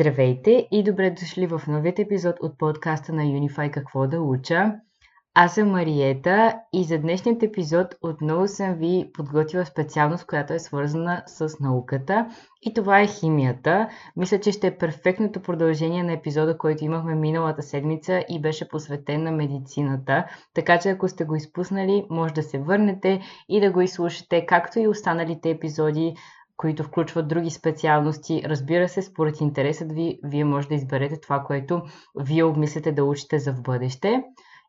Здравейте и добре дошли в новият епизод от подкаста на Unify Какво да уча. Аз съм Мариета и за днешният епизод отново съм ви подготвила специалност, която е свързана с науката и това е химията. Мисля, че ще е перфектното продължение на епизода, който имахме миналата седмица и беше посветен на медицината. Така че ако сте го изпуснали, може да се върнете и да го изслушате, както и останалите епизоди които включват други специалности. Разбира се, според интересът ви, вие може да изберете това, което вие обмисляте да учите за в бъдеще.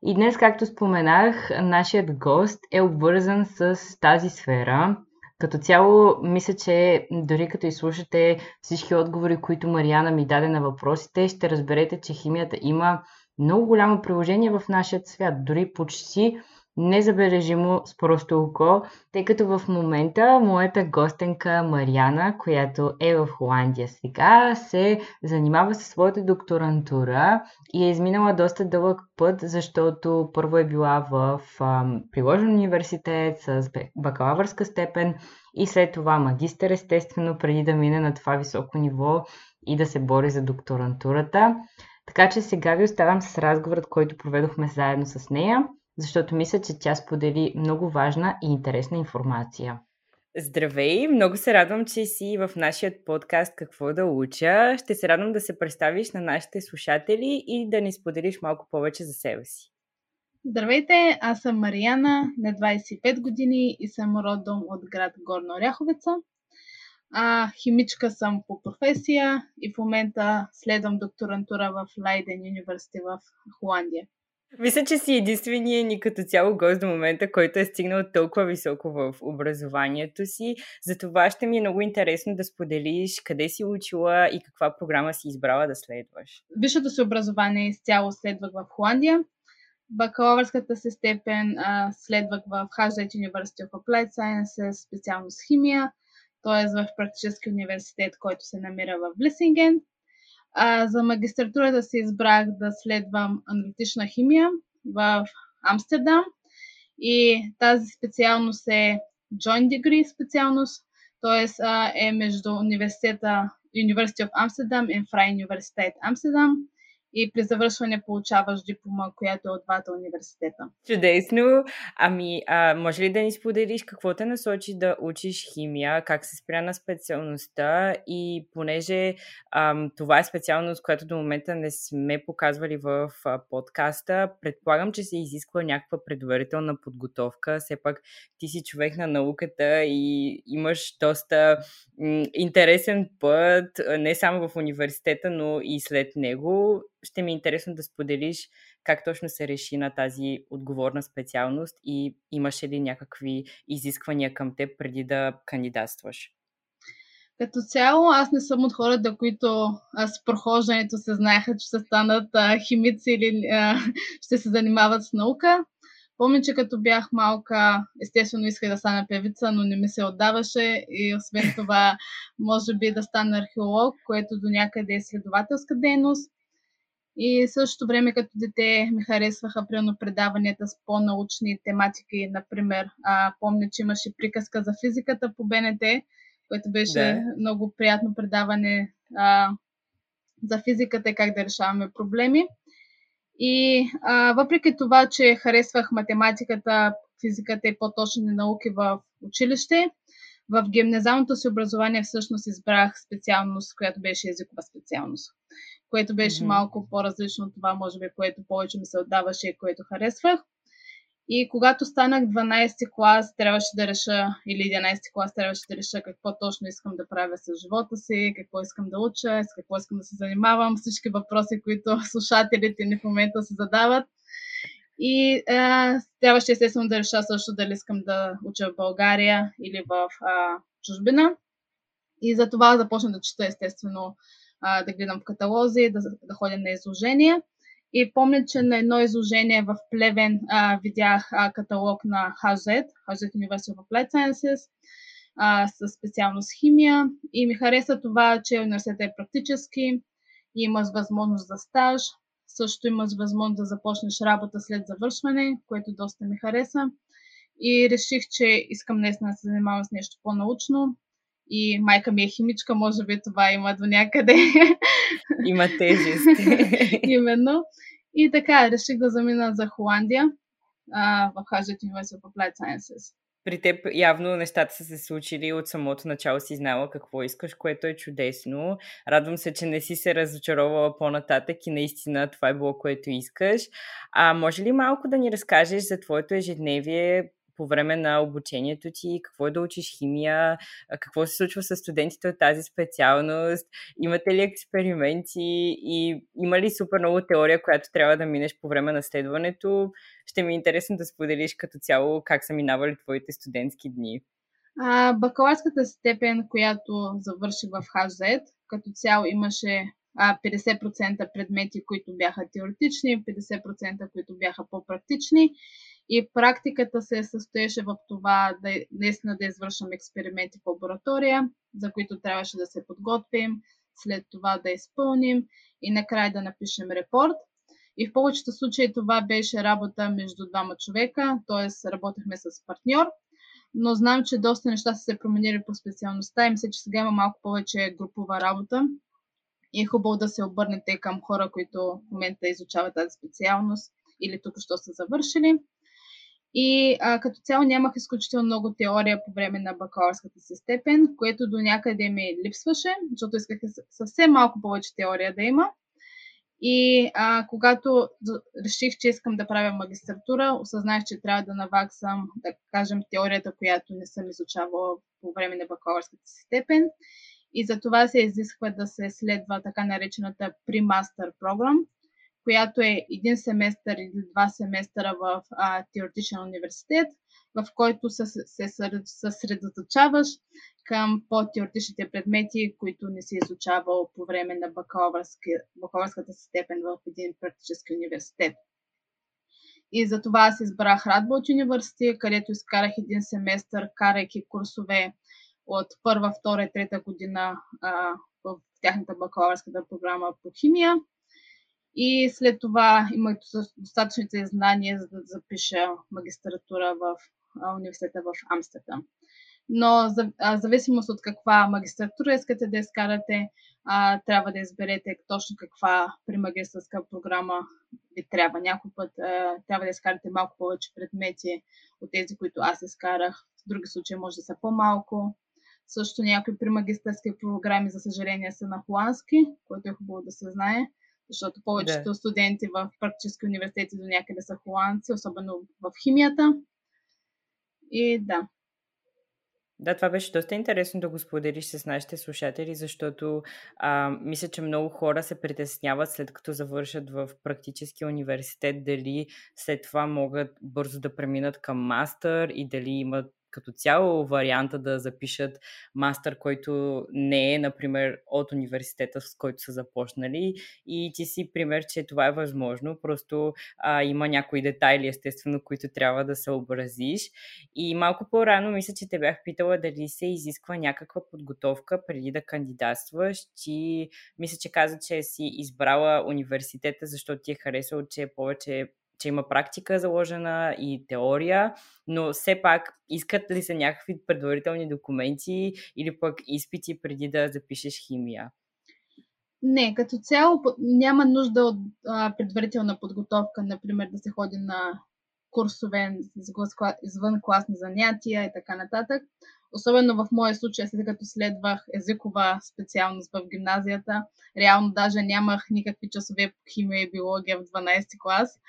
И днес, както споменах, нашият гост е обвързан с тази сфера. Като цяло, мисля, че дори като изслушате всички отговори, които Мариана ми даде на въпросите, ще разберете, че химията има много голямо приложение в нашия свят. Дори почти незабележимо с просто око, тъй като в момента моята гостенка Мариана, която е в Холандия сега, се занимава със своята докторантура и е изминала доста дълъг път, защото първо е била в приложен университет с бакалавърска степен и след това магистър, естествено, преди да мине на това високо ниво и да се бори за докторантурата. Така че сега ви оставям с разговорът, който проведохме заедно с нея защото мисля, че тя сподели много важна и интересна информация. Здравей! Много се радвам, че си в нашия подкаст Какво да уча. Ще се радвам да се представиш на нашите слушатели и да ни споделиш малко повече за себе си. Здравейте! Аз съм Марияна, на 25 години и съм родом от град Горна Оряховеца. А, химичка съм по професия и в момента следвам докторантура в Лайден университет в Холандия. Мисля, че си единствения ни като цяло гост до момента, който е стигнал толкова високо в образованието си. За това ще ми е много интересно да споделиш къде си учила и каква програма си избрала да следваш. Висшето си образование изцяло следвах в Холандия. Бакалавърската си степен а, следвах в Hazard University of Applied Sciences, специалност химия, т.е. в практически университет, който се намира в Блисинген. А, за магистратурата си избрах да следвам аналитична химия в Амстердам и тази специалност е Joint Degree специалност, т.е. е между университета University of Amsterdam и Freie Universiteit Amsterdam и при завършване получаваш диплома, която е от двата университета. Чудесно! Ами, а, може ли да ни споделиш какво те насочи да учиш химия, как се спря на специалността и понеже ам, това е специалност, която до момента не сме показвали в а, подкаста, предполагам, че се изисква някаква предварителна подготовка. Все пак ти си човек на науката и имаш доста м- интересен път, не само в университета, но и след него ще ми е интересно да споделиш как точно се реши на тази отговорна специалност и имаше ли някакви изисквания към теб преди да кандидатстваш? Като цяло, аз не съм от хората, които с прохождането се знаеха, че ще станат а, химици или а, ще се занимават с наука. Помня, че като бях малка, естествено исках да стана певица, но не ми се отдаваше и освен това, може би да стана археолог, което до някъде е следователска дейност. И същото време като дете ми харесваха примерно предаванията с по-научни тематики. Например, а, помня, че имаше приказка за физиката по БНТ, което беше да. много приятно предаване а, за физиката и как да решаваме проблеми. И а, въпреки това, че харесвах математиката, физиката и по-точни науки в училище, в гимназиалното си образование всъщност избрах специалност, която беше езикова специалност което беше mm-hmm. малко по-различно от това, може би, което повече ми се отдаваше и което харесвах. И когато станах 12 клас, трябваше да реша, или 11 клас, трябваше да реша какво точно искам да правя с живота си, какво искам да уча, с какво искам да се занимавам, всички въпроси, които слушателите ни в момента се задават. И е, трябваше естествено да реша също дали искам да уча в България или в е, чужбина. И за това започна да чета естествено да гледам в каталози, да, да ходя на изложения. И помня, че на едно изложение в Плевен а, видях а, каталог на HZ, HZ University of Applied Sciences, а, с специалност химия. И ми хареса това, че университетът е практически, има възможност за стаж, също имаш възможност да започнеш работа след завършване, което доста ми хареса. И реших, че искам наистина да се занимавам с нещо по-научно и майка ми е химичка, може би това има до някъде. Има тежест. Именно. И така, реших да замина за Холандия а, в Harvard University of Applied Sciences. При теб явно нещата са се случили от самото начало си знала какво искаш, което е чудесно. Радвам се, че не си се разочаровала по-нататък и наистина това е било което искаш. А може ли малко да ни разкажеш за твоето ежедневие по време на обучението ти, какво е да учиш химия, какво се случва с студентите от тази специалност, имате ли експерименти и има ли супер много теория, която трябва да минеш по време на следването. Ще ми е интересно да споделиш като цяло как са минавали твоите студентски дни. А, бакаларската степен, която завърших в ХЗ, като цяло имаше а, 50% предмети, които бяха теоретични, 50% които бяха по-практични и практиката се състоеше в това да наистина да извършвам експерименти в лаборатория, за които трябваше да се подготвим, след това да изпълним и накрая да напишем репорт. И в повечето случаи това беше работа между двама човека, т.е. работехме с партньор, но знам, че доста неща са се променили по специалността и мисля, че сега има малко повече групова работа. И е хубаво да се обърнете към хора, които в момента изучават тази специалност или тук що са завършили. И а, като цяло нямах изключително много теория по време на бакалавърската си степен, което до някъде ми липсваше, защото исках съвсем малко повече теория да има. И а, когато реших, че искам да правя магистратура, осъзнах, че трябва да наваксам, да кажем, теорията, която не съм изучавала по време на бакалавърската си степен. И за това се изисква да се следва така наречената pre-master програма, която е един семестър или два семестъра в а, теоретичен университет, в който се, съсредоточаваш към по-теоретичните предмети, които не си изучавал по време на бакалавърската степен в един практически университет. И за това аз избрах Радболт университет, където изкарах един семестър, карайки курсове от първа, втора и трета година а, в тяхната бакалавърската програма по химия. И след това имах достатъчните знания, за да запиша магистратура в университета в Амстердам. Но за, а, зависимост от каква магистратура искате да изкарате, а, трябва да изберете точно каква примагистърска програма ви трябва. Някой път а, трябва да изкарате малко повече предмети от тези, които аз изкарах. В други случаи може да са по-малко. Също някои примагистърски програми, за съжаление, са на холандски, което е хубаво да се знае защото повечето да. студенти в практически университети до някъде са холандци, особено в химията. И да. Да, това беше доста интересно да го споделиш с нашите слушатели, защото а, мисля, че много хора се притесняват след като завършат в практически университет, дали след това могат бързо да преминат към мастър и дали имат като цяло варианта да запишат мастър, който не е, например, от университета, с който са започнали. И ти си пример, че това е възможно. Просто а, има някои детайли, естествено, които трябва да се образиш. И малко по-рано мисля, че те бях питала дали се изисква някаква подготовка преди да кандидатстваш. Ти мисля, че каза, че си избрала университета, защото ти е харесало, че е повече че има практика заложена и теория, но все пак искат ли се някакви предварителни документи или пък изпити преди да запишеш химия? Не, като цяло няма нужда от а, предварителна подготовка, например да се ходи на курсове извън класни занятия и така нататък. Особено в моя случай, след като следвах езикова специалност в гимназията, реално даже нямах никакви часове по химия и биология в 12 клас.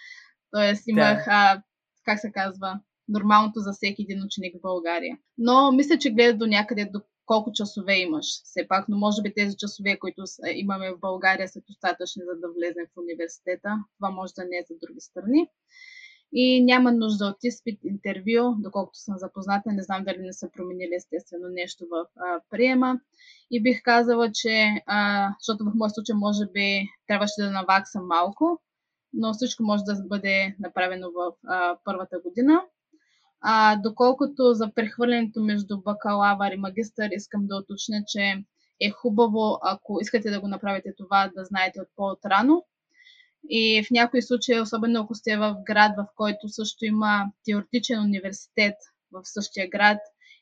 Тоест имах, да. а, как се казва, нормалното за всеки един ученик в България. Но мисля, че гледа до някъде до колко часове имаш. Все пак, но може би тези часове, които имаме в България, са достатъчни за да влезем в университета. Това може да не е за други страни. И няма нужда от изпит, интервю, доколкото съм запозната. Не знам дали не са променили естествено нещо в а, приема. И бих казала, че, а, защото в моят случай може би трябваше да наваксам малко, но всичко може да бъде направено в а, първата година. А, доколкото за прехвърлянето между бакалавър и магистър искам да уточня, че е хубаво, ако искате да го направите това, да знаете от по-отрано. И в някои случаи, особено ако сте в град, в който също има теоретичен университет в същия град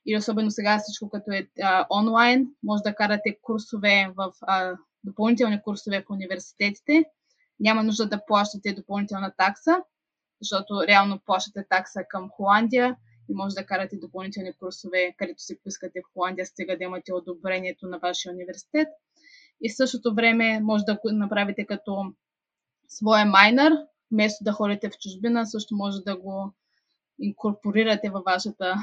или особено сега всичко като е а, онлайн, може да карате курсове в а, допълнителни курсове в университетите. Няма нужда да плащате допълнителна такса, защото реално плащате такса към Холандия и може да карате допълнителни курсове, където си поискате в Холандия, стига да имате одобрението на вашия университет. И в същото време може да го направите като своя майнер, вместо да ходите в чужбина, също може да го инкорпорирате във вашата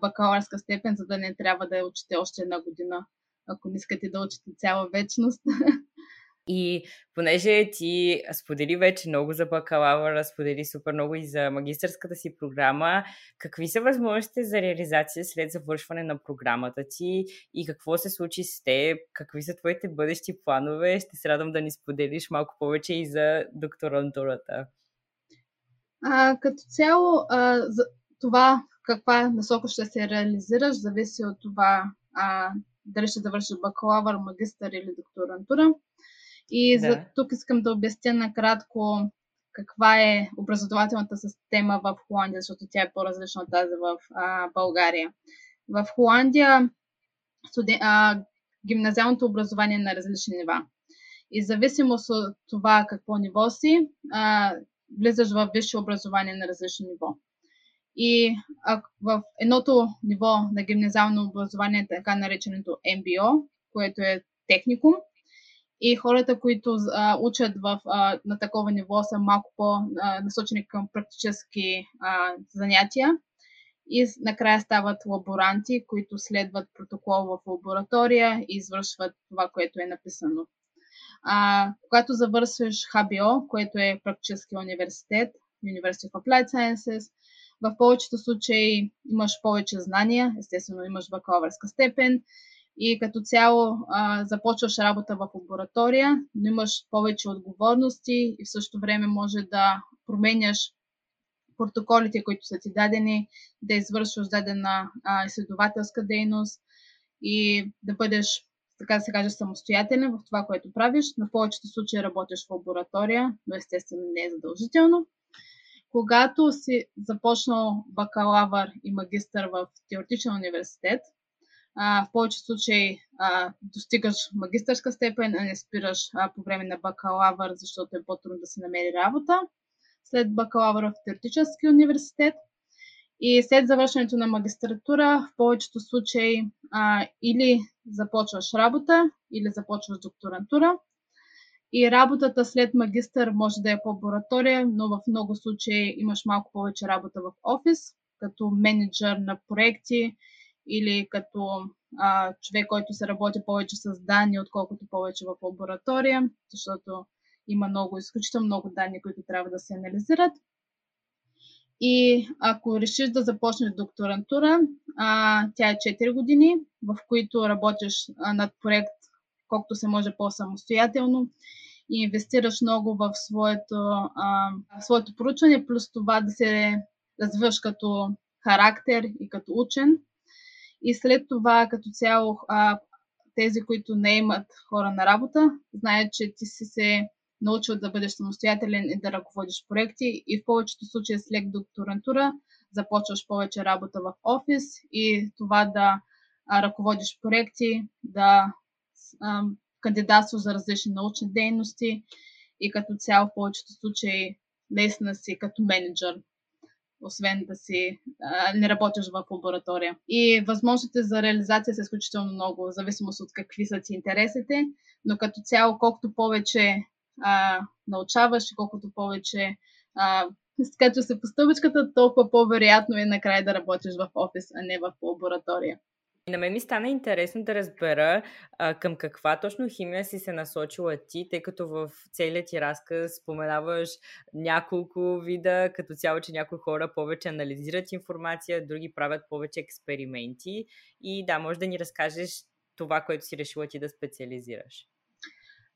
бакалавърска степен, за да не трябва да учите още една година, ако не искате да учите цяла вечност. И понеже ти сподели вече много за бакалавъра, сподели супер много и за магистърската си програма, какви са възможностите за реализация след завършване на програмата ти и какво се случи с теб, какви са твоите бъдещи планове? Ще се радвам да ни споделиш малко повече и за докторантурата. А, като цяло, а, за това каква насока ще се реализираш, зависи от това а, дали ще завършиш бакалавър, магистър или докторантура. И да. за тук искам да обясня накратко каква е образователната система в Холандия, защото тя е по-различна от тази в а, България. В Холандия студен... а, гимназиалното образование е на различни нива. И зависимост от това какво ниво си, а, влизаш в висше образование на различно ниво. И в едното ниво на гимназиално образование е така нареченото MBO, което е техникум, и хората, които а, учат в, а, на такова ниво, са малко по-насочени към практически а, занятия. И накрая стават лаборанти, които следват протокол в лаборатория и извършват това, което е написано. А, когато завършваш HBO, което е практически университет, University of Applied Sciences, в повечето случаи имаш повече знания, естествено имаш бакалавърска степен и като цяло а, започваш работа в лаборатория, но имаш повече отговорности и в същото време може да променяш протоколите, които са ти дадени, да извършваш дадена а, изследователска дейност и да бъдеш, така да се каже, самостоятелен в това, което правиш. В повечето случаи работиш в лаборатория, но естествено не е задължително. Когато си започнал бакалавър и магистър в теоретичен университет, а, в повече случаи а, достигаш магистърска степен, а не спираш а, по време на бакалавър, защото е по-трудно да се намери работа. След бакалавър в теоретически университет. И след завършването на магистратура, в повечето случаи а, или започваш работа, или започваш докторантура. И работата след магистър може да е по лаборатория, но в много случаи имаш малко повече работа в офис, като менеджер на проекти или като а, човек, който се работи повече с данни, отколкото повече в лаборатория, защото има много, изключително много данни, които трябва да се анализират. И ако решиш да започнеш докторантура, а, тя е 4 години, в които работиш а, над проект колкото се може по-самостоятелно и инвестираш много в своето, а, своето проучване, плюс това да се развиваш като характер и като учен. И след това, като цяло, а, тези, които не имат хора на работа, знаят, че ти си се научил да бъдеш самостоятелен и да ръководиш проекти. И в повечето случаи след докторантура започваш повече работа в офис и това да ръководиш проекти, да а, кандидатстваш за различни научни дейности. И като цяло в повечето случаи наистина си като менеджер освен да си а, не работиш в лаборатория. И възможностите за реализация са изключително много, в зависимост от какви са ти интересите, но като цяло, колкото повече а, научаваш и колкото повече а, се по стъбичката, толкова по-вероятно е накрая да работиш в офис, а не в лаборатория. На мен ми стана интересно да разбера а, към каква точно химия си се насочила ти, тъй като в целият ти разказ споменаваш няколко вида, като цяло, че някои хора повече анализират информация, други правят повече експерименти. И да, може да ни разкажеш това, което си решила ти да специализираш.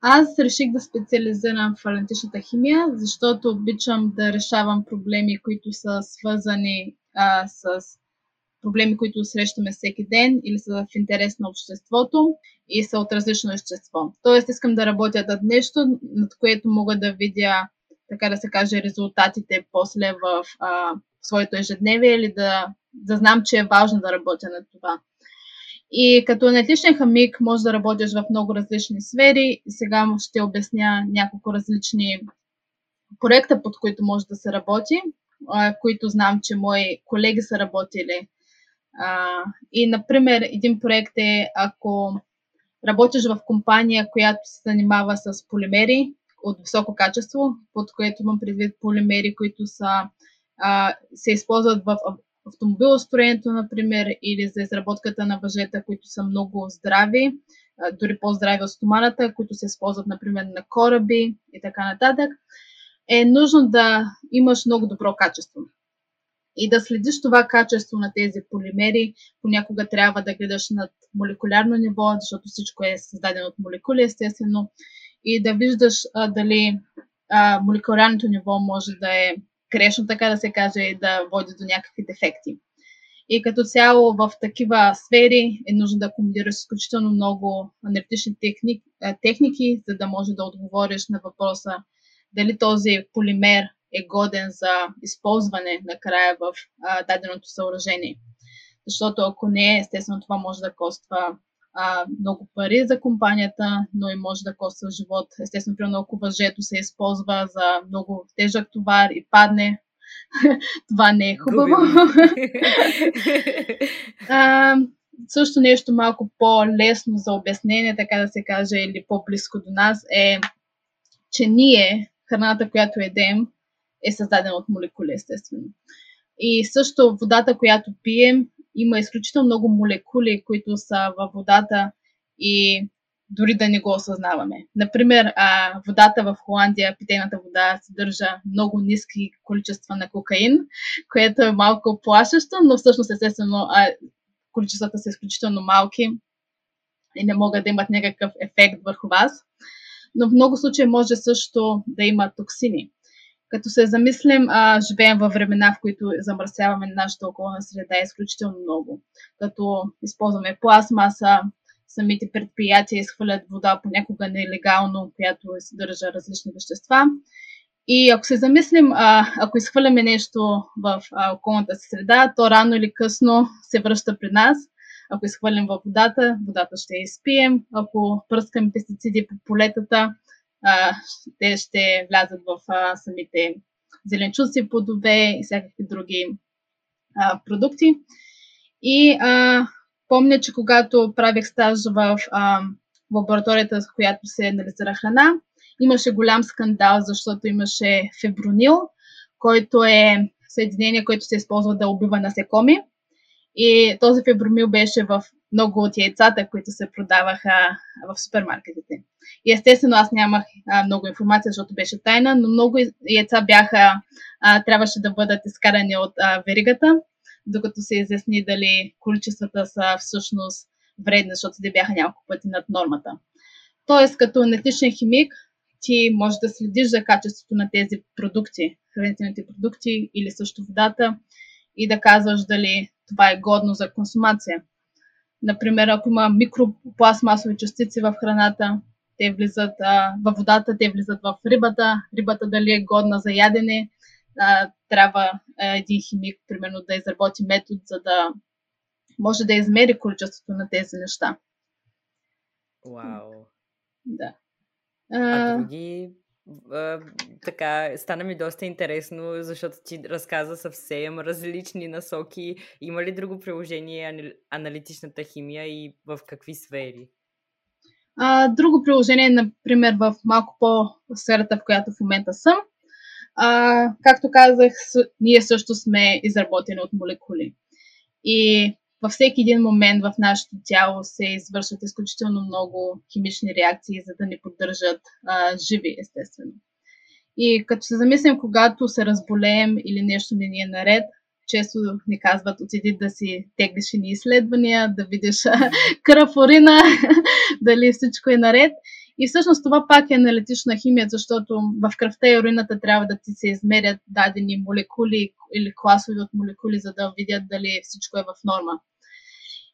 Аз реших да специализирам в аналитичната химия, защото обичам да решавам проблеми, които са свързани а, с проблеми, които срещаме всеки ден или са в интерес на обществото и са от различно естество. Тоест искам да работя над нещо, над което мога да видя, така да се каже, резултатите после в а, своето ежедневие или да да знам, че е важно да работя на това. И като аналитичен хамик може да работиш в много различни сфери. Сега ще обясня няколко различни проекта, под които може да се работи, които знам, че мои колеги са работили. И, например, един проект е, ако работиш в компания, която се занимава с полимери от високо качество, под което имам предвид полимери, които са, се използват в автомобилостроението, например, или за изработката на въжета, които са много здрави, дори по-здрави от стоманата, които се използват, например, на кораби и така нататък, е нужно да имаш много добро качество. И да следиш това качество на тези полимери, понякога трябва да гледаш над молекулярно ниво, защото всичко е създадено от молекули, естествено, и да виждаш а, дали а, молекулярното ниво може да е грешно, така да се каже, и да води до някакви дефекти. И като цяло в такива сфери е нужно да комбинираш изключително много аналитични техники, техники, за да може да отговориш на въпроса дали този полимер е годен за използване накрая в а, даденото съоръжение. Защото ако не, естествено това може да коства а, много пари за компанията, но и може да коства живот. Естествено, при ако въжето се използва за много тежък товар и падне, това не е хубаво. а, също нещо малко по-лесно за обяснение, така да се каже, или по-близко до нас е, че ние, храната, която едем, е създадена от молекули, естествено. И също водата, която пием, има изключително много молекули, които са във водата и дори да не го осъзнаваме. Например, а, водата в Холандия, питейната вода, съдържа много ниски количества на кокаин, което е малко плашещо, но всъщност естествено а, количествата са изключително малки и не могат да имат някакъв ефект върху вас. Но в много случаи може също да има токсини. Като се замислим, а, живеем във времена, в които замърсяваме нашата околна среда изключително много. Като използваме пластмаса, самите предприятия изхвърлят вода понякога нелегално, която съдържа различни вещества. И ако се замислим, а, ако изхвърляме нещо в а, околната среда, то рано или късно се връща при нас. Ако изхвърлим във водата, водата ще я изпием. Ако пръскаме пестициди по полетата, те ще влязат в а, самите зеленчуци, плодове и всякакви други а, продукти. И а, помня, че когато правих стаж в а, лабораторията, с която се анализира храна, имаше голям скандал, защото имаше фебронил, който е съединение, което се използва да убива насекоми. И този фибромил беше в много от яйцата, които се продаваха в супермаркетите. И естествено аз нямах а, много информация, защото беше тайна, но много яйца бяха, а, трябваше да бъдат изкарани от а, веригата, докато се изясни дали количествата са всъщност вредни, защото те бяха няколко пъти над нормата. Тоест, като аналитичен химик, ти можеш да следиш за качеството на тези продукти, хранителните продукти или също водата и да казваш дали това е годно за консумация. Например, ако има микропластмасови частици в храната, те влизат а, във водата, те влизат в рибата, рибата дали е годна за ядене, а, трябва а, един химик, примерно, да изработи метод, за да може да измери количеството на тези неща. Вау! Да. А, а други така, стана ми доста интересно, защото ти разказа съвсем различни насоки. Има ли друго приложение аналитичната химия и в какви сфери? А, друго приложение, например, в малко по-сферата, в която в момента съм. А, както казах, ние също сме изработени от молекули. И във всеки един момент в нашето тяло се извършват изключително много химични реакции, за да ни поддържат а, живи, естествено. И като се замислим, когато се разболеем или нещо не ни е наред, често ни казват, отиди да си теглиш ни изследвания, да видиш кръв, дали всичко е наред. И всъщност това пак е аналитична химия, защото в кръвта и урината трябва да ти се измерят дадени молекули или класови от молекули, за да видят дали всичко е в норма.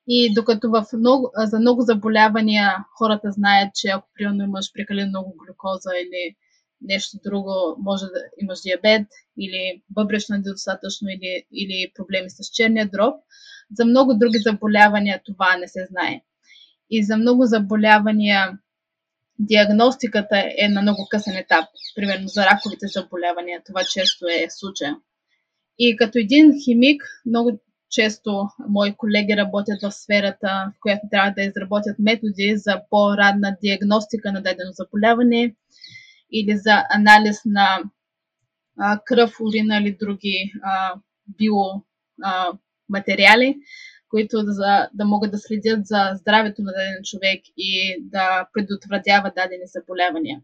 И докато в много, за много заболявания хората знаят, че ако примерно имаш прекалено много глюкоза или нещо друго, може да имаш диабет или бъбречна недостатъчно или, или проблеми с черния дроб. За много други заболявания това не се знае. И за много заболявания диагностиката е на много късен етап. Примерно за раковите заболявания това често е случая. И като един химик, много често мои колеги работят в сферата, в която трябва да изработят методи за по-радна диагностика на дадено заболяване или за анализ на а, кръв, урина или други биоматериали, които да, да могат да следят за здравето на даден човек и да предотвратяват дадени заболявания.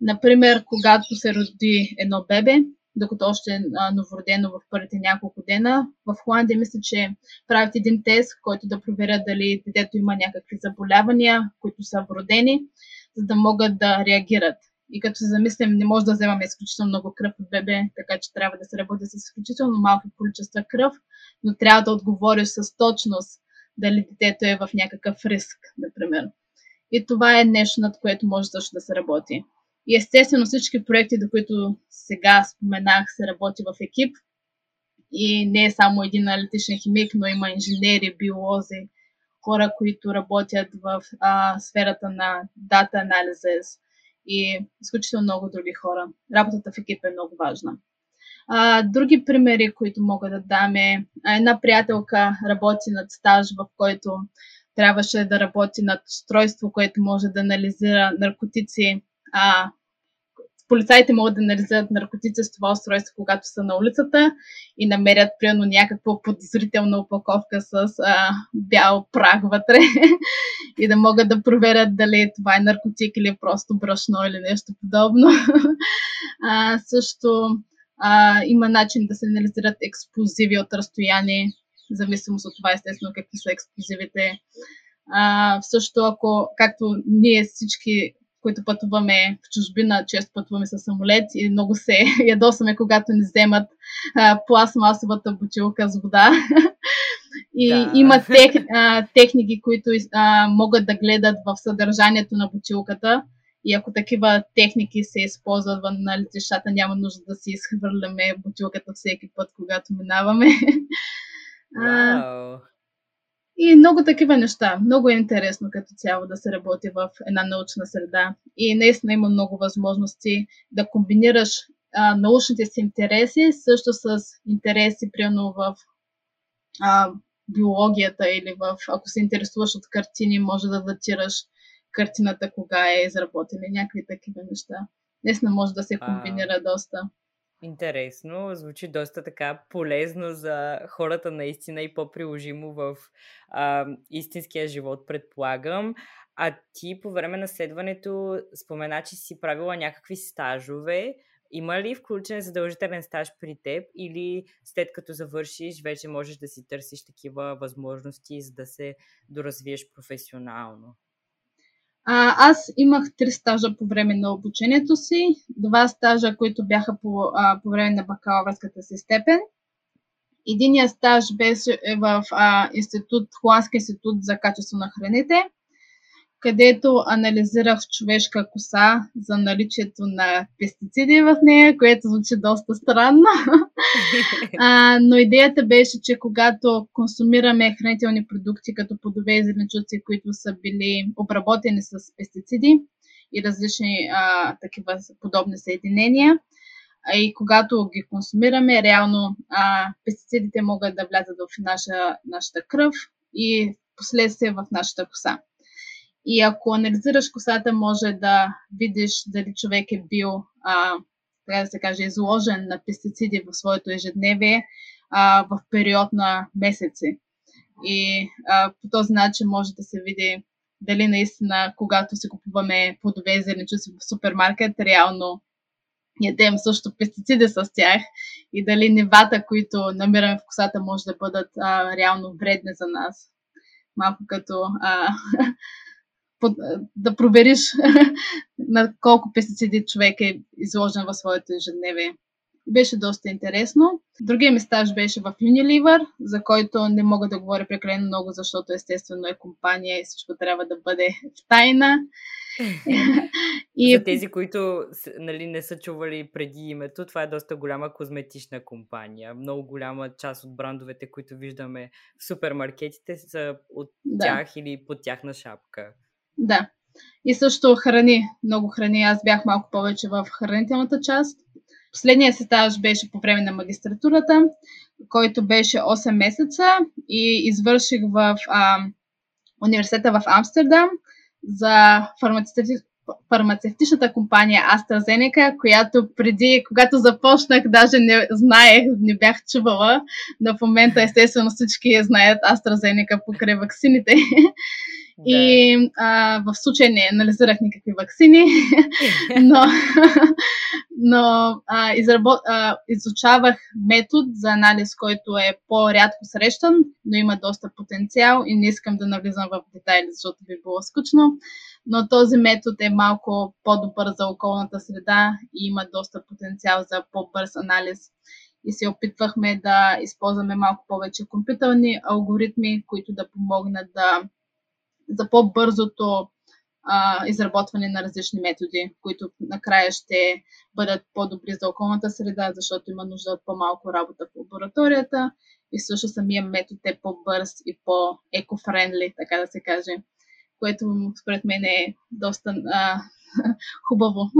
Например, когато се роди едно бебе, докато още е новородено в първите няколко дена. В Холандия мисля, че правят един тест, който да проверят дали детето има някакви заболявания, които са вродени, за да могат да реагират. И като се замислим, не може да вземаме изключително много кръв от бебе, така че трябва да се работи с изключително малки количества кръв, но трябва да отговориш с точност дали детето е в някакъв риск, например. И това е нещо, над което може също да се работи. И естествено всички проекти, до които сега споменах, се работи в екип. И не е само един аналитичен химик, но има инженери, биолози, хора, които работят в а, сферата на дата анализис и изключително много други хора. Работата в екип е много важна. А, други примери, които мога да дам е една приятелка работи над стаж, в който трябваше да работи над устройство, което може да анализира наркотици а, полицаите могат да анализират наркотици с това устройство, когато са на улицата и намерят, примерно, някаква подозрителна упаковка с а, бял прах вътре и да могат да проверят дали това е наркотик или просто брашно или нещо подобно. а, също а, има начин да се анализират експлозиви от разстояние, зависимост от това, естествено, какви са експлозивите. А, също ако, както ние всички които пътуваме в чужбина, често пътуваме с самолет и много се ядосаме, когато ни вземат а, пластмасовата бутилка с вода. И да. има тех, а, техники, които а, могат да гледат в съдържанието на бутилката. И ако такива техники се използват на летищата, няма нужда да си изхвърляме бутилката всеки път, когато минаваме. Wow. И много такива неща. Много е интересно като цяло да се работи в една научна среда. И наистина има много възможности да комбинираш а, научните си интереси също с интереси, примерно в а, биологията или в, ако се интересуваш от картини, може да датираш картината кога е изработена, някакви такива неща. Наистина може да се комбинира а... доста. Интересно, звучи доста така полезно за хората наистина и по-приложимо в а, истинския живот, предполагам. А ти по време на следването спомена, че си правила някакви стажове. Има ли включен задължителен стаж при теб или след като завършиш, вече можеш да си търсиш такива възможности, за да се доразвиеш професионално? А, аз имах три стажа по време на обучението си, два стажа, които бяха по, а, по време на бакалавърската си степен. Единият стаж беше в а, институт, Холандски институт за качество на храните – където анализирах човешка коса за наличието на пестициди в нея, което звучи доста странно. а, но идеята беше, че когато консумираме хранителни продукти като плодове и зеленчуци, които са били обработени с пестициди и различни а, такива подобни съединения, а и когато ги консумираме, реално а, пестицидите могат да влязат в наша, нашата кръв и последствие в нашата коса. И ако анализираш косата, може да видиш дали човек е бил, а, така да се каже, изложен на пестициди в своето ежедневие а, в период на месеци. И а, по този начин може да се види дали наистина, когато си купуваме плодове и зеленчуци в супермаркет, реално ядем също пестициди с тях и дали нивата, които намираме в косата, може да бъдат а, реално вредни за нас. Малко като а, да провериш на колко пестициди човек е изложен в своето ежедневие. Беше доста интересно. Другия ми стаж беше в Unilever, за който не мога да говоря прекалено много, защото естествено е компания и всичко трябва да бъде в тайна. и... За тези, които нали, не са чували преди името, това е доста голяма козметична компания. Много голяма част от брандовете, които виждаме в супермаркетите, са от да. тях или под тяхна шапка. Да. И също храни, много храни. Аз бях малко повече в хранителната част. Последният си стаж беше по време на магистратурата, който беше 8 месеца и извърших в а, университета в Амстердам за фармацевтичната компания AstraZeneca, която преди, когато започнах, даже не знаех, не бях чувала, но в момента естествено всички знаят AstraZeneca покрай вакцините. Да. И а, в случай не анализирах никакви вакцини, но, но а, изработ, а, изучавах метод за анализ, който е по-рядко срещан, но има доста потенциал и не искам да навлизам в детайли, защото би било скучно. Но този метод е малко по-добър за околната среда и има доста потенциал за по-бърз анализ и се опитвахме да използваме малко повече компютърни алгоритми, които да помогнат да за по-бързото а, изработване на различни методи, които накрая ще бъдат по-добри за околната среда, защото има нужда от по-малко работа в лабораторията и също самия метод е по-бърз и по-еко-френдли, така да се каже, което според мен е доста а, хубаво.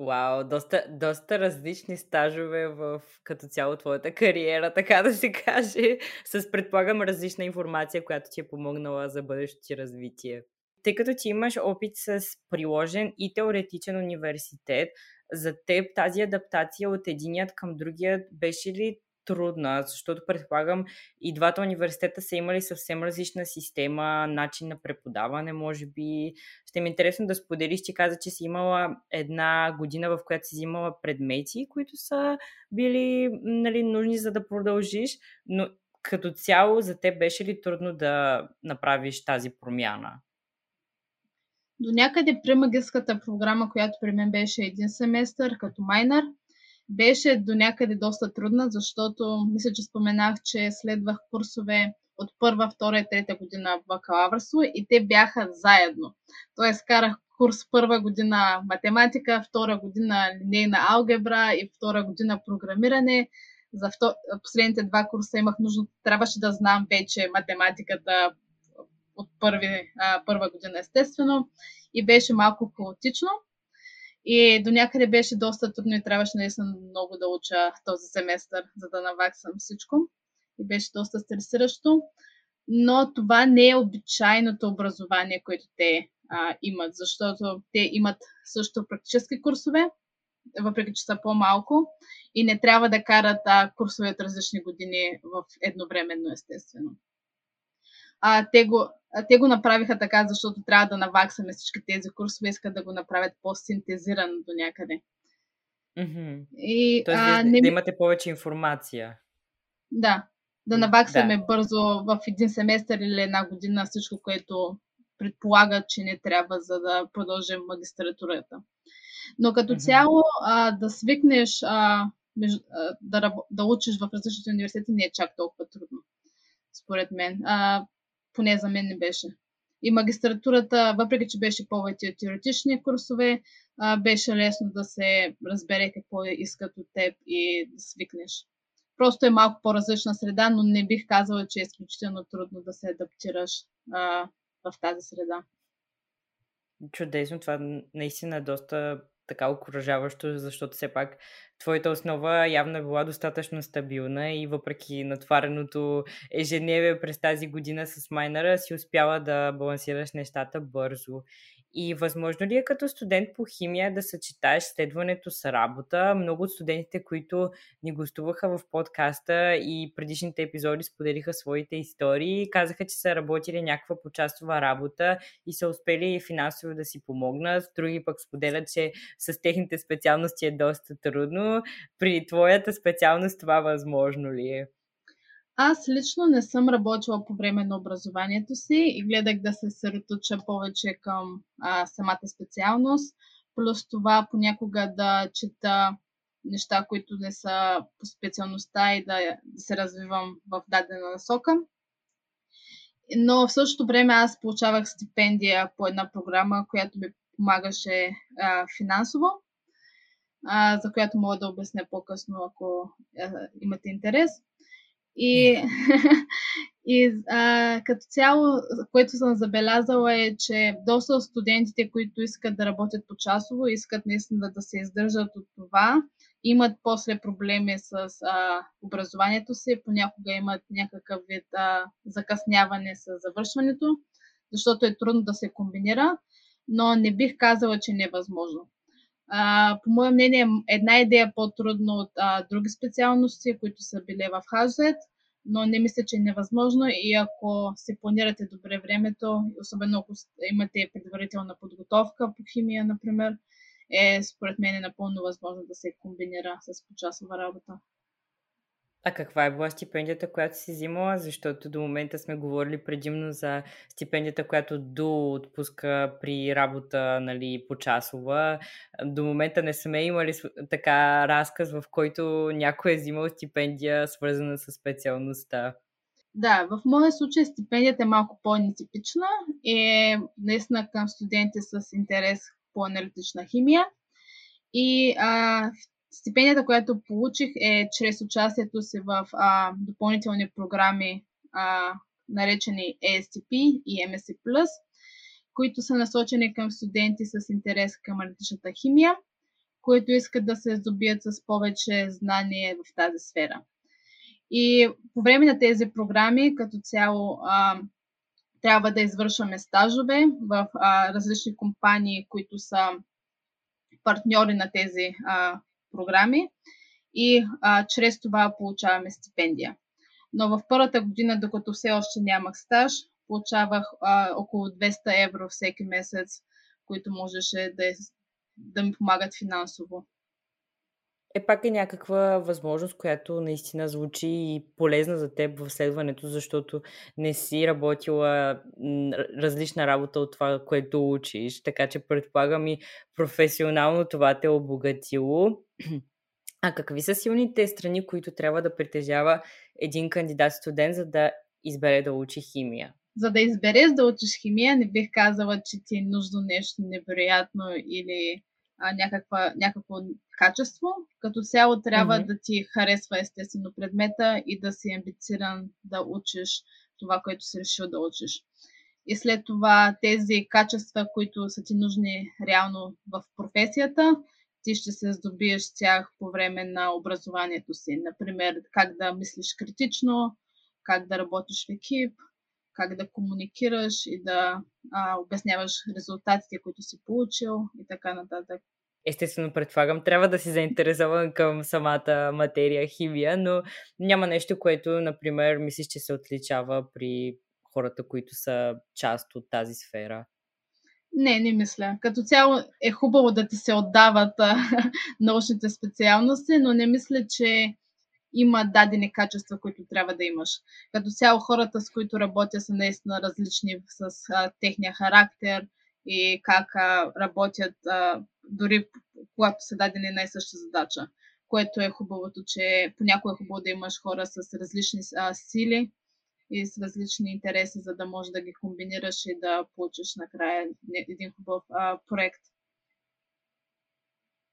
Вау, доста, доста различни стажове в като цяло твоята кариера, така да се каже, с предполагам различна информация, която ти е помогнала за бъдещото ти развитие. Тъй като ти имаш опит с приложен и теоретичен университет, за теб тази адаптация от единият към другият беше ли трудна, защото предполагам и двата университета са имали съвсем различна система, начин на преподаване, може би. Ще ми е интересно да споделиш, че каза, че си имала една година, в която си взимала предмети, които са били нали, нужни за да продължиш, но като цяло за теб беше ли трудно да направиш тази промяна? До някъде при магистрската програма, която при мен беше един семестър като майнер, беше до някъде доста трудна, защото мисля, че споменах, че следвах курсове от първа, втора и трета година в бакалавърство и те бяха заедно. Тоест карах курс първа година математика, втора година линейна алгебра и втора година програмиране. За втор... последните два курса имах нужда, трябваше да знам вече математиката от първи, а, първа година, естествено. И беше малко хаотично. И до някъде беше доста трудно и трябваше наистина много да уча този семестър, за да наваксам всичко. И беше доста стресиращо. Но това не е обичайното образование, което те а, имат, защото те имат също практически курсове, въпреки че са по-малко, и не трябва да карат а, курсове от различни години в едновременно, естествено. А, те, го, те го направиха така, защото трябва да наваксаме всички тези курсове, искат да го направят по-синтезиран до някъде. Mm-hmm. И, Тоест, а, не... да имате повече информация. Да, да наваксаме да. бързо в един семестър или една година всичко, което предполага, че не трябва, за да продължим магистратурата. Но като mm-hmm. цяло а, да свикнеш а, меж, а, да, да учиш в различните университети не е чак толкова трудно, според мен. А, поне за мен не беше. И магистратурата, въпреки че беше повече теоретични курсове, беше лесно да се разбере какво искат от теб и да свикнеш. Просто е малко по-различна среда, но не бих казала, че е изключително трудно да се адаптираш а, в тази среда. Чудесно, това наистина е доста така окоръжаващо, защото все пак твоята основа явно е била достатъчно стабилна и въпреки натвареното ежедневие през тази година с майнера си успяла да балансираш нещата бързо. И възможно ли е като студент по химия да съчетаеш следването с работа? Много от студентите, които ни гостуваха в подкаста и предишните епизоди споделиха своите истории, казаха, че са работили някаква почасова работа и са успели финансово да си помогнат. Други пък споделят, че с техните специалности е доста трудно. При твоята специалност това възможно ли е? Аз лично не съм работила по време на образованието си и гледах да се съсредоточа повече към а, самата специалност. Плюс това понякога да чета неща, които не са по специалността и да, да се развивам в дадена насока. Но в същото време аз получавах стипендия по една програма, която ми помагаше а, финансово, а, за която мога да обясня по-късно, ако а, имате интерес. И, и а, като цяло, което съм забелязала е, че доста от студентите, които искат да работят по-часово, искат наистина да се издържат от това, имат после проблеми с а, образованието си, понякога имат някакъв вид а, закъсняване с завършването, защото е трудно да се комбинира, но не бих казала, че не е възможно. А, по мое мнение, една идея е по-трудно от а, други специалности, които са били в HZ, но не мисля, че е невъзможно и ако се планирате добре времето, особено ако имате предварителна подготовка по химия, например, е според мен е напълно възможно да се комбинира с почасова работа. А каква е била стипендията, която си взимала? Защото до момента сме говорили предимно за стипендията, която ДУ отпуска при работа нали, почасова. До момента не сме имали така разказ, в който някой е взимал стипендия, свързана с специалността. Да, в моя случай стипендията е малко по-нетипична е наистина към студенти с интерес по аналитична химия. И а, Стипендията, която получих е чрез участието си в а, допълнителни програми, а, наречени ASTP и MSC+, които са насочени към студенти с интерес към аналитичната химия, които искат да се здобият с повече знание в тази сфера. И по време на тези програми, като цяло, а, трябва да извършваме стажове в а, различни компании, които са партньори на тези а, програми и а, чрез това получаваме стипендия. Но в първата година, докато все още нямах стаж, получавах а, около 200 евро всеки месец, които можеше да, да ми помагат финансово. Е, пак е някаква възможност, която наистина звучи и полезна за теб в следването, защото не си работила различна работа от това, което учиш, така че предполагам и професионално това те е обогатило. А какви са силните страни, които трябва да притежава един кандидат-студент, за да избере да учи химия? За да избереш да учиш химия, не бих казала, че ти е нужно нещо невероятно или а, някаква, някакво качество. Като цяло трябва mm-hmm. да ти харесва естествено предмета и да си амбициран да учиш това, което си решил да учиш. И след това тези качества, които са ти нужни реално в професията, ти ще се здобиеш с тях по време на образованието си. Например, как да мислиш критично, как да работиш в екип, как да комуникираш и да а, обясняваш резултатите, които си получил и така нататък. Естествено, предполагам, трябва да си заинтересован към самата материя, химия, но няма нещо, което, например, мислиш, че се отличава при хората, които са част от тази сфера. Не, не мисля. Като цяло е хубаво да ти се отдават научните специалности, но не мисля, че има дадени качества, които трябва да имаш. Като цяло хората, с които работя, са наистина различни с а, техния характер и как а, работят, а, дори когато са дадени една и съща задача. Което е хубавото, че понякога е хубаво да имаш хора с различни а, сили и с различни интереси, за да можеш да ги комбинираш и да получиш накрая един хубав а, проект.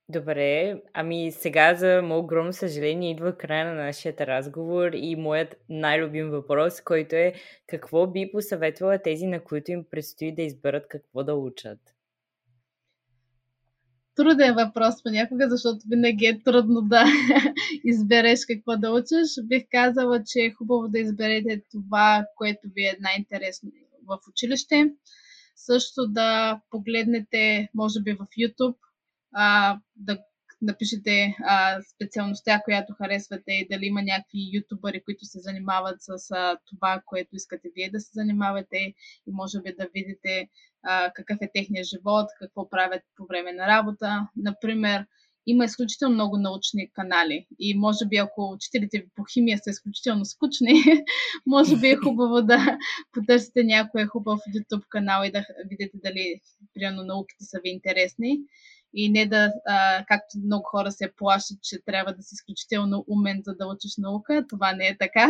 Добре, ами сега за мое огромно съжаление идва края на нашия разговор и моят най-любим въпрос, който е какво би посъветвала тези, на които им предстои да изберат какво да учат? Труден въпрос понякога, защото винаги е трудно да избереш какво да учиш. Бих казала, че е хубаво да изберете това, което ви е най-интересно в училище. Също да погледнете, може би, в YouTube, а, да напишете а, специалността, която харесвате и дали има някакви ютубъри, които се занимават с а, това, което искате вие да се занимавате и може би да видите а, какъв е техния живот, какво правят по време на работа. Например, има изключително много научни канали и може би ако учителите ви по химия са изключително скучни, може би е хубаво да потърсите някой хубав YouTube канал и да видите дали примерно науките са ви интересни. И не да, а, както много хора се плашат, че трябва да си изключително умен, за да учиш наука. Това не е така.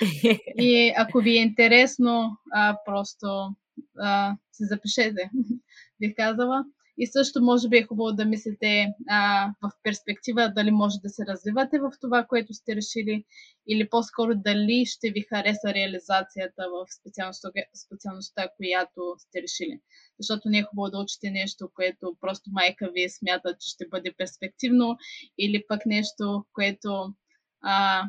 и ако ви е интересно, а, просто а, се запишете, бих казала. И също може би е хубаво да мислите а, в перспектива дали може да се развивате в това, което сте решили, или по-скоро дали ще ви хареса реализацията в специалността, специалността която сте решили. Защото не е хубаво да учите нещо, което просто майка ви смята, че ще бъде перспективно, или пък нещо, което а,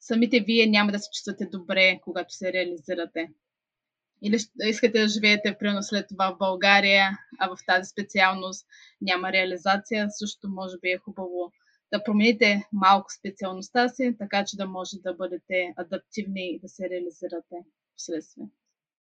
самите вие няма да се чувствате добре, когато се реализирате или искате да живеете примерно след това в България, а в тази специалност няма реализация, също може би е хубаво да промените малко специалността си, така че да може да бъдете адаптивни и да се реализирате в.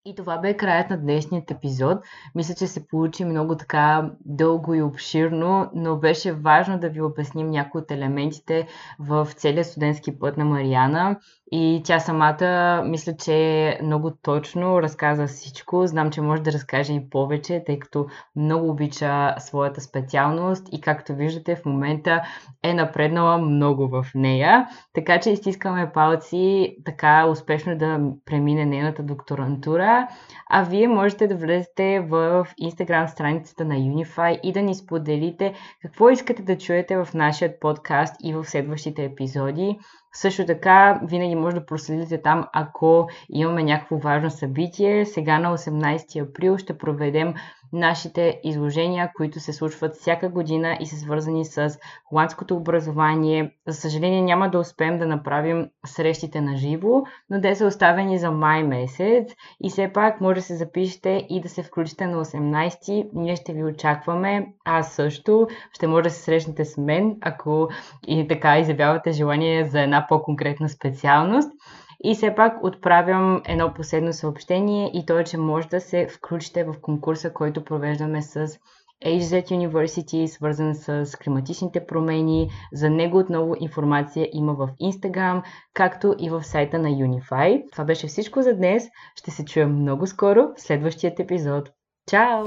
И това бе краят на днешният епизод. Мисля, че се получи много така дълго и обширно, но беше важно да ви обясним някои от елементите в целия студентски път на Мариана. И тя самата, мисля, че много точно разказа всичко. Знам, че може да разкаже и повече, тъй като много обича своята специалност и както виждате в момента е напреднала много в нея. Така че изтискаме палци така успешно да премине нейната докторантура. А вие можете да влезете в Instagram страницата на Unify и да ни споделите какво искате да чуете в нашия подкаст и в следващите епизоди. Също така, винаги може да проследите там, ако имаме някакво важно събитие. Сега на 18 април ще проведем нашите изложения, които се случват всяка година и са свързани с холандското образование. За съжаление няма да успеем да направим срещите на живо, но те са оставени за май месец и все пак може да се запишете и да се включите на 18. Ние ще ви очакваме. Аз също ще може да се срещнете с мен, ако и така изявявате желание за една по-конкретна специалност. И все пак отправям едно последно съобщение и то е, че може да се включите в конкурса, който провеждаме с HZ University, свързан с климатичните промени. За него отново информация има в Instagram, както и в сайта на Unify. Това беше всичко за днес. Ще се чуем много скоро в следващият епизод. Чао!